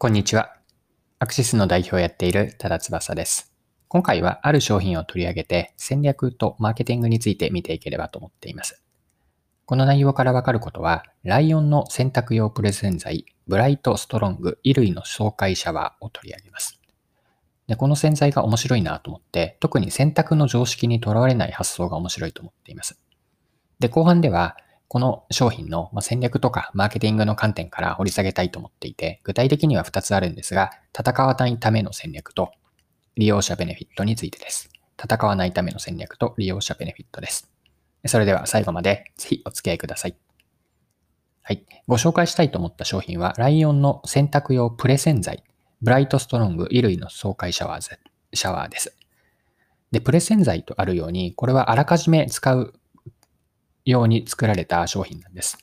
こんにちは。アクシスの代表をやっている多田翼です。今回はある商品を取り上げて戦略とマーケティングについて見ていければと思っています。この内容からわかることは、ライオンの洗濯用プレゼン剤、ブライトストロング衣類の爽快シャワーを取り上げます。でこの洗剤が面白いなと思って、特に洗濯の常識にとらわれない発想が面白いと思っています。で、後半では、この商品の戦略とかマーケティングの観点から掘り下げたいと思っていて、具体的には2つあるんですが、戦わないための戦略と利用者ベネフィットについてです。戦わないための戦略と利用者ベネフィットです。それでは最後までぜひお付き合いください。はい。ご紹介したいと思った商品は、ライオンの洗濯用プレ洗剤、ブライトストロング衣類の爽快シャワーズ、シャワーです。で、プレ洗剤とあるように、これはあらかじめ使う用に作られた商品なんです。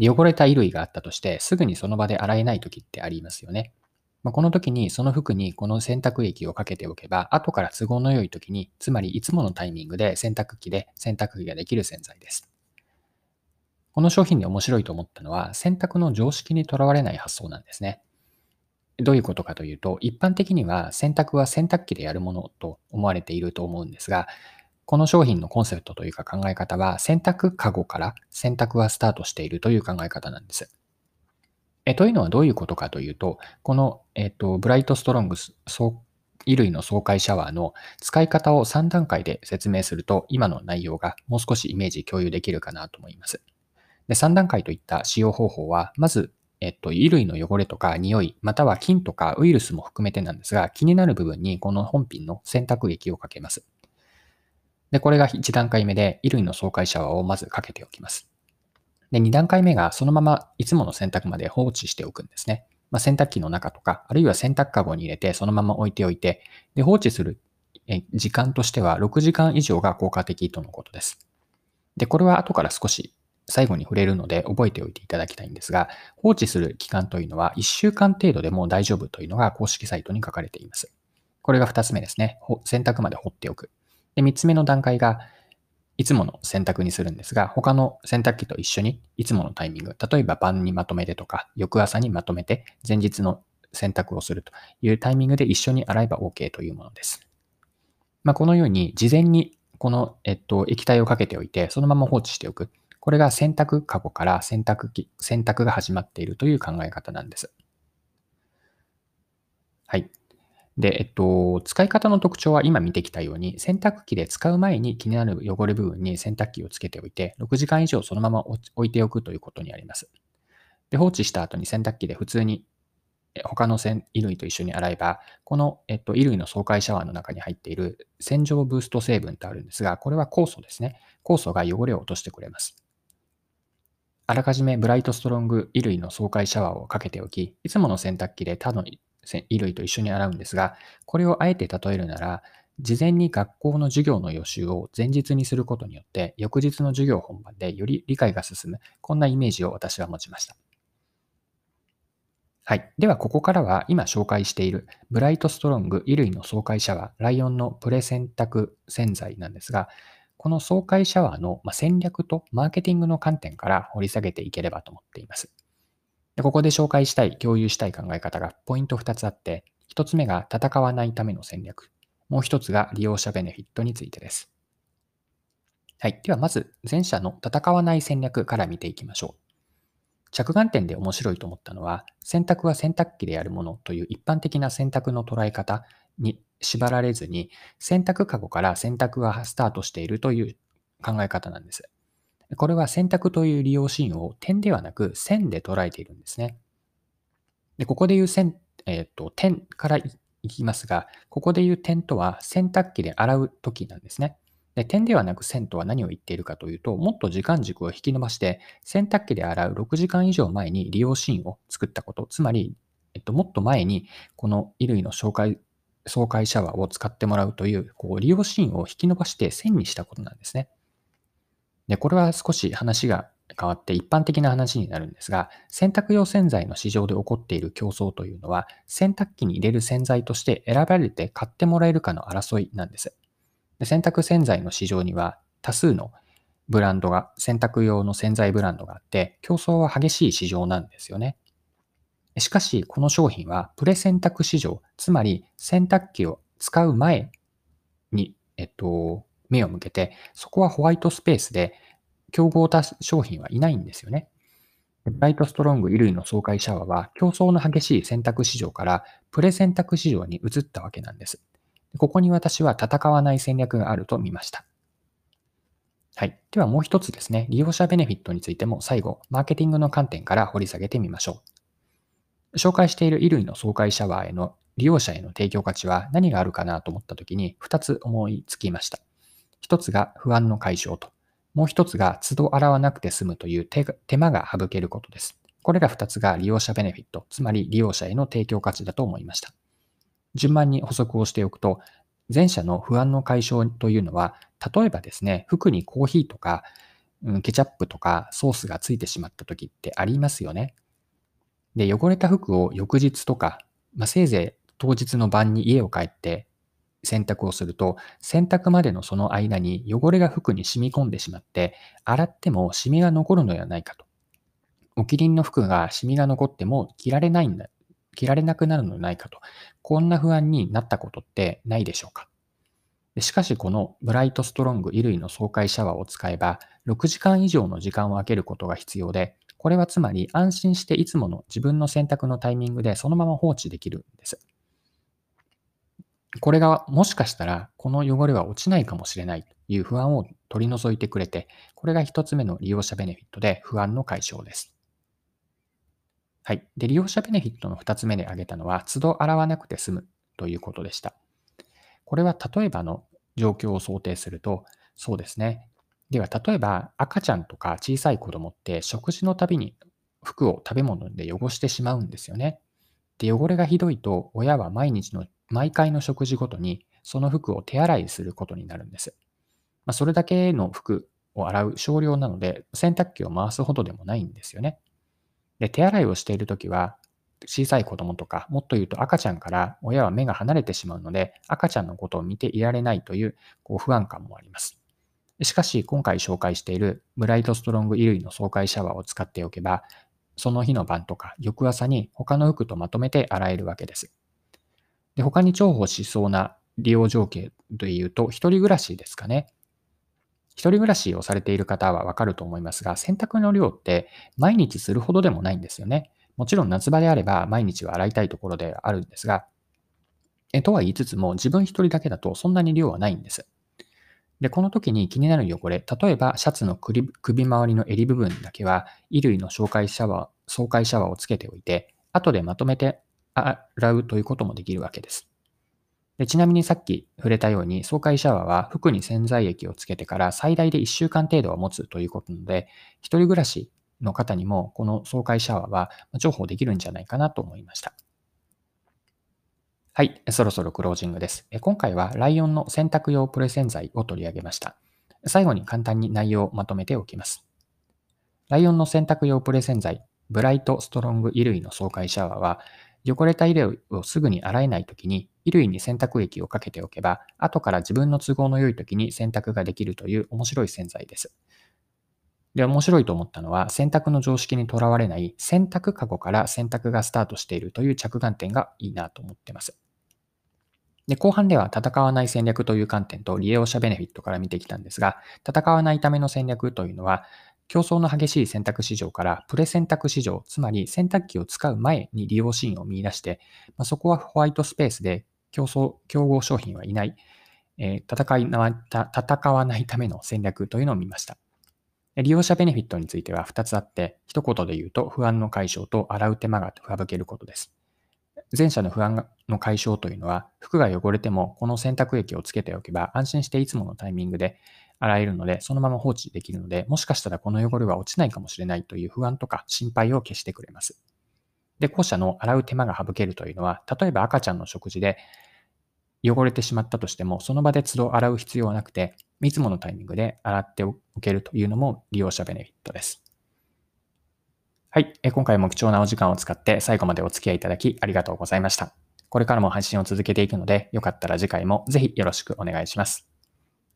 汚れた衣類があったとして、すぐにその場で洗えない時ってありますよね。まあ、この時にその服にこの洗濯液をかけておけば、後から都合の良い時に、つまりいつものタイミングで洗濯機で洗濯機ができる洗剤です。この商品で面白いと思ったのは、洗濯の常識にとらわれない発想なんですね。どういうことかというと、一般的には洗濯は洗濯機でやるものと思われていると思うんですが、この商品のコンセプトというか考え方は、選択カゴから選択はスタートしているという考え方なんです。えというのはどういうことかというと、この、えっと、ブライトストロングス衣類の爽快シャワーの使い方を3段階で説明すると、今の内容がもう少しイメージ共有できるかなと思います。で3段階といった使用方法は、まず、えっと、衣類の汚れとか匂い、または菌とかウイルスも含めてなんですが、気になる部分にこの本品の洗濯液をかけます。で、これが1段階目で、衣類の爽快シャワーをまずかけておきます。で、2段階目がそのままいつもの洗濯まで放置しておくんですね。まあ、洗濯機の中とか、あるいは洗濯かごに入れてそのまま置いておいて、で、放置する時間としては6時間以上が効果的とのことです。で、これは後から少し最後に触れるので覚えておいていただきたいんですが、放置する期間というのは1週間程度でも大丈夫というのが公式サイトに書かれています。これが2つ目ですね。洗濯まで放っておく。で、3つ目の段階が、いつもの選択にするんですが、他の洗濯機と一緒に、いつものタイミング、例えば晩にまとめてとか、翌朝にまとめて、前日の選択をするというタイミングで一緒に洗えば OK というものです。まあ、このように、事前にこの、えっと、液体をかけておいて、そのまま放置しておく。これが洗濯カゴから洗濯機、洗濯が始まっているという考え方なんです。はい。で、えっと、使い方の特徴は今見てきたように、洗濯機で使う前に気になる汚れ部分に洗濯機をつけておいて、6時間以上そのまま置いておくということにあります。で、放置した後に洗濯機で普通に他の衣類と一緒に洗えば、この、えっと、衣類の爽快シャワーの中に入っている洗浄ブースト成分ってあるんですが、これは酵素ですね。酵素が汚れを落としてくれます。あらかじめブライトストロング衣類の爽快シャワーをかけておき、いつもの洗濯機で他の衣類と一緒に洗うんですが、これをあえて例えるなら、事前に学校の授業の予習を前日にすることによって、翌日の授業本番でより理解が進む、こんなイメージを私は持ちました。はい。では、ここからは今紹介しているブライトストロング衣類の爽快シャワー、ライオンのプレ洗濯洗剤なんですが、この爽快シャワーの戦略とマーケティングの観点から掘り下げていければと思っています。でここで紹介したい、共有したい考え方がポイント2つあって、1つ目が戦わないための戦略。もう1つが利用者ベネフィットについてです。はい。ではまず、前者の戦わない戦略から見ていきましょう。着眼点で面白いと思ったのは、選択は洗濯機でやるものという一般的な選択の捉え方に縛られずに、選択カゴから選択がスタートしているという考え方なんです。これは選択という利用シーンを点ではなく線で捉えているんですね。でここで言う線、え、ー、と、点からいきますが、ここで言う点とは洗濯機で洗う時なんですね。で点ではなく線とは何を言っているかというと、もっと時間軸を引き伸ばして、洗濯機で洗う6時間以上前に利用シーンを作ったこと、つまり、えっと、もっと前にこの衣類の紹介、爽快シャワーを使ってもらうという、こう利用シーンを引き伸ばして線にしたことなんですね。で、これは少し話が変わって一般的な話になるんですが、洗濯用洗剤の市場で起こっている競争というのは、洗濯機に入れる洗剤として選ばれて買ってもらえるかの争いなんです。で洗濯洗剤の市場には多数のブランドが、洗濯用の洗剤ブランドがあって、競争は激しい市場なんですよね。しかし、この商品はプレ選択市場、つまり洗濯機を使う前に、えっと、目を向けて、そこはホワイトスペースで競合他商品はいないんですよね。ブライトストロング衣類の爽快シャワーは競争の激しい選択市場からプレ選択市場に移ったわけなんです。ここに私は戦わない戦略があると見ました。はい。ではもう一つですね、利用者ベネフィットについても最後、マーケティングの観点から掘り下げてみましょう。紹介している衣類の爽快シャワーへの利用者への提供価値は何があるかなと思った時に2つ思いつきました。1つが不安の解消と、もう1つが都度洗わなくて済むという手間が省けることです。これら2つが利用者ベネフィット、つまり利用者への提供価値だと思いました。順番に補足をしておくと、前者の不安の解消というのは、例えばですね、服にコーヒーとか、うん、ケチャップとかソースがついてしまった時ってありますよね。で、汚れた服を翌日とか、まあ、せいぜい当日の晩に家を帰って洗濯をすると、洗濯までのその間に汚れが服に染み込んでしまって、洗ってもシミが残るのではないかと。お気に入りの服がシミが残っても着られないんだ、着られなくなるのではないかと。こんな不安になったことってないでしょうかしかしこのブライトストロング衣類の爽快シャワーを使えば6時間以上の時間を空けることが必要で、これはつまり安心していつもの自分の選択のタイミングでそのまま放置できるんです。これがもしかしたらこの汚れは落ちないかもしれないという不安を取り除いてくれて、これが一つ目の利用者ベネフィットで不安の解消です。はい。で、利用者ベネフィットの2つ目で挙げたのは、都度洗わなくて済むということでした。これは例えばの状況を想定すると、そうですね。では、例えば赤ちゃんとか小さい子供って食事のたびに服を食べ物で汚してしまうんですよね。で、汚れがひどいと、親は毎日の、毎回の食事ごとにその服を手洗いすることになるんです。まあ、それだけの服を洗う少量なので、洗濯機を回すほどでもないんですよね。で、手洗いをしているときは、小さい子供とか、もっと言うと赤ちゃんから親は目が離れてしまうので、赤ちゃんのことを見ていられないというこう不安感もあります。しかし、今回紹介しているブライトストロング衣類の爽快シャワーを使っておけば、その日の晩とか翌朝に他の服とまとめて洗えるわけです。で他に重宝しそうな利用条件というと、一人暮らしですかね。一人暮らしをされている方はわかると思いますが、洗濯の量って毎日するほどでもないんですよね。もちろん夏場であれば毎日は洗いたいところであるんですが、えとは言いつつも自分一人だけだとそんなに量はないんです。で、この時に気になる汚れ、例えばシャツの首周りの襟部分だけは衣類の紹介シャワー、爽快シャワーをつけておいて、後でまとめて洗うということもできるわけです。でちなみにさっき触れたように、爽快シャワーは服に洗剤液をつけてから最大で1週間程度は持つということなので、一人暮らしの方にもこの爽快シャワーは重宝できるんじゃないかなと思いました。はい、そろそろクロージングです。今回はライオンの洗濯用プレ洗剤を取り上げました。最後に簡単に内容をまとめておきます。ライオンの洗濯用プレ洗剤、ブライトストロング衣類の爽快シャワーは、汚れた衣類をすぐに洗えないときに衣類に洗濯液をかけておけば、後から自分の都合の良い時に洗濯ができるという面白い洗剤です。で、面白いと思ったのは、洗濯の常識にとらわれない洗濯かごから洗濯がスタートしているという着眼点がいいなと思ってます。で、後半では戦わない戦略という観点と利用者ベネフィットから見てきたんですが、戦わないための戦略というのは、競争の激しい選択市場からプレ選択市場、つまり洗濯機を使う前に利用シーンを見出して、まあ、そこはホワイトスペースで競争、競合商品はいない、えー、戦いな戦わないための戦略というのを見ました。利用者ベネフィットについては2つあって、一言で言うと不安の解消と洗う手間が省けることです。前者の不安の解消というのは、服が汚れてもこの洗濯液をつけておけば安心していつものタイミングで洗えるので、そのまま放置できるので、もしかしたらこの汚れは落ちないかもしれないという不安とか心配を消してくれます。で、後者の洗う手間が省けるというのは、例えば赤ちゃんの食事で汚れてしまったとしても、その場で都度洗う必要はなくて、いつものタイミングで洗っておけるというのも利用者ベネフィットです。はい。今回も貴重なお時間を使って最後までお付き合いいただきありがとうございました。これからも配信を続けていくので、よかったら次回もぜひよろしくお願いします。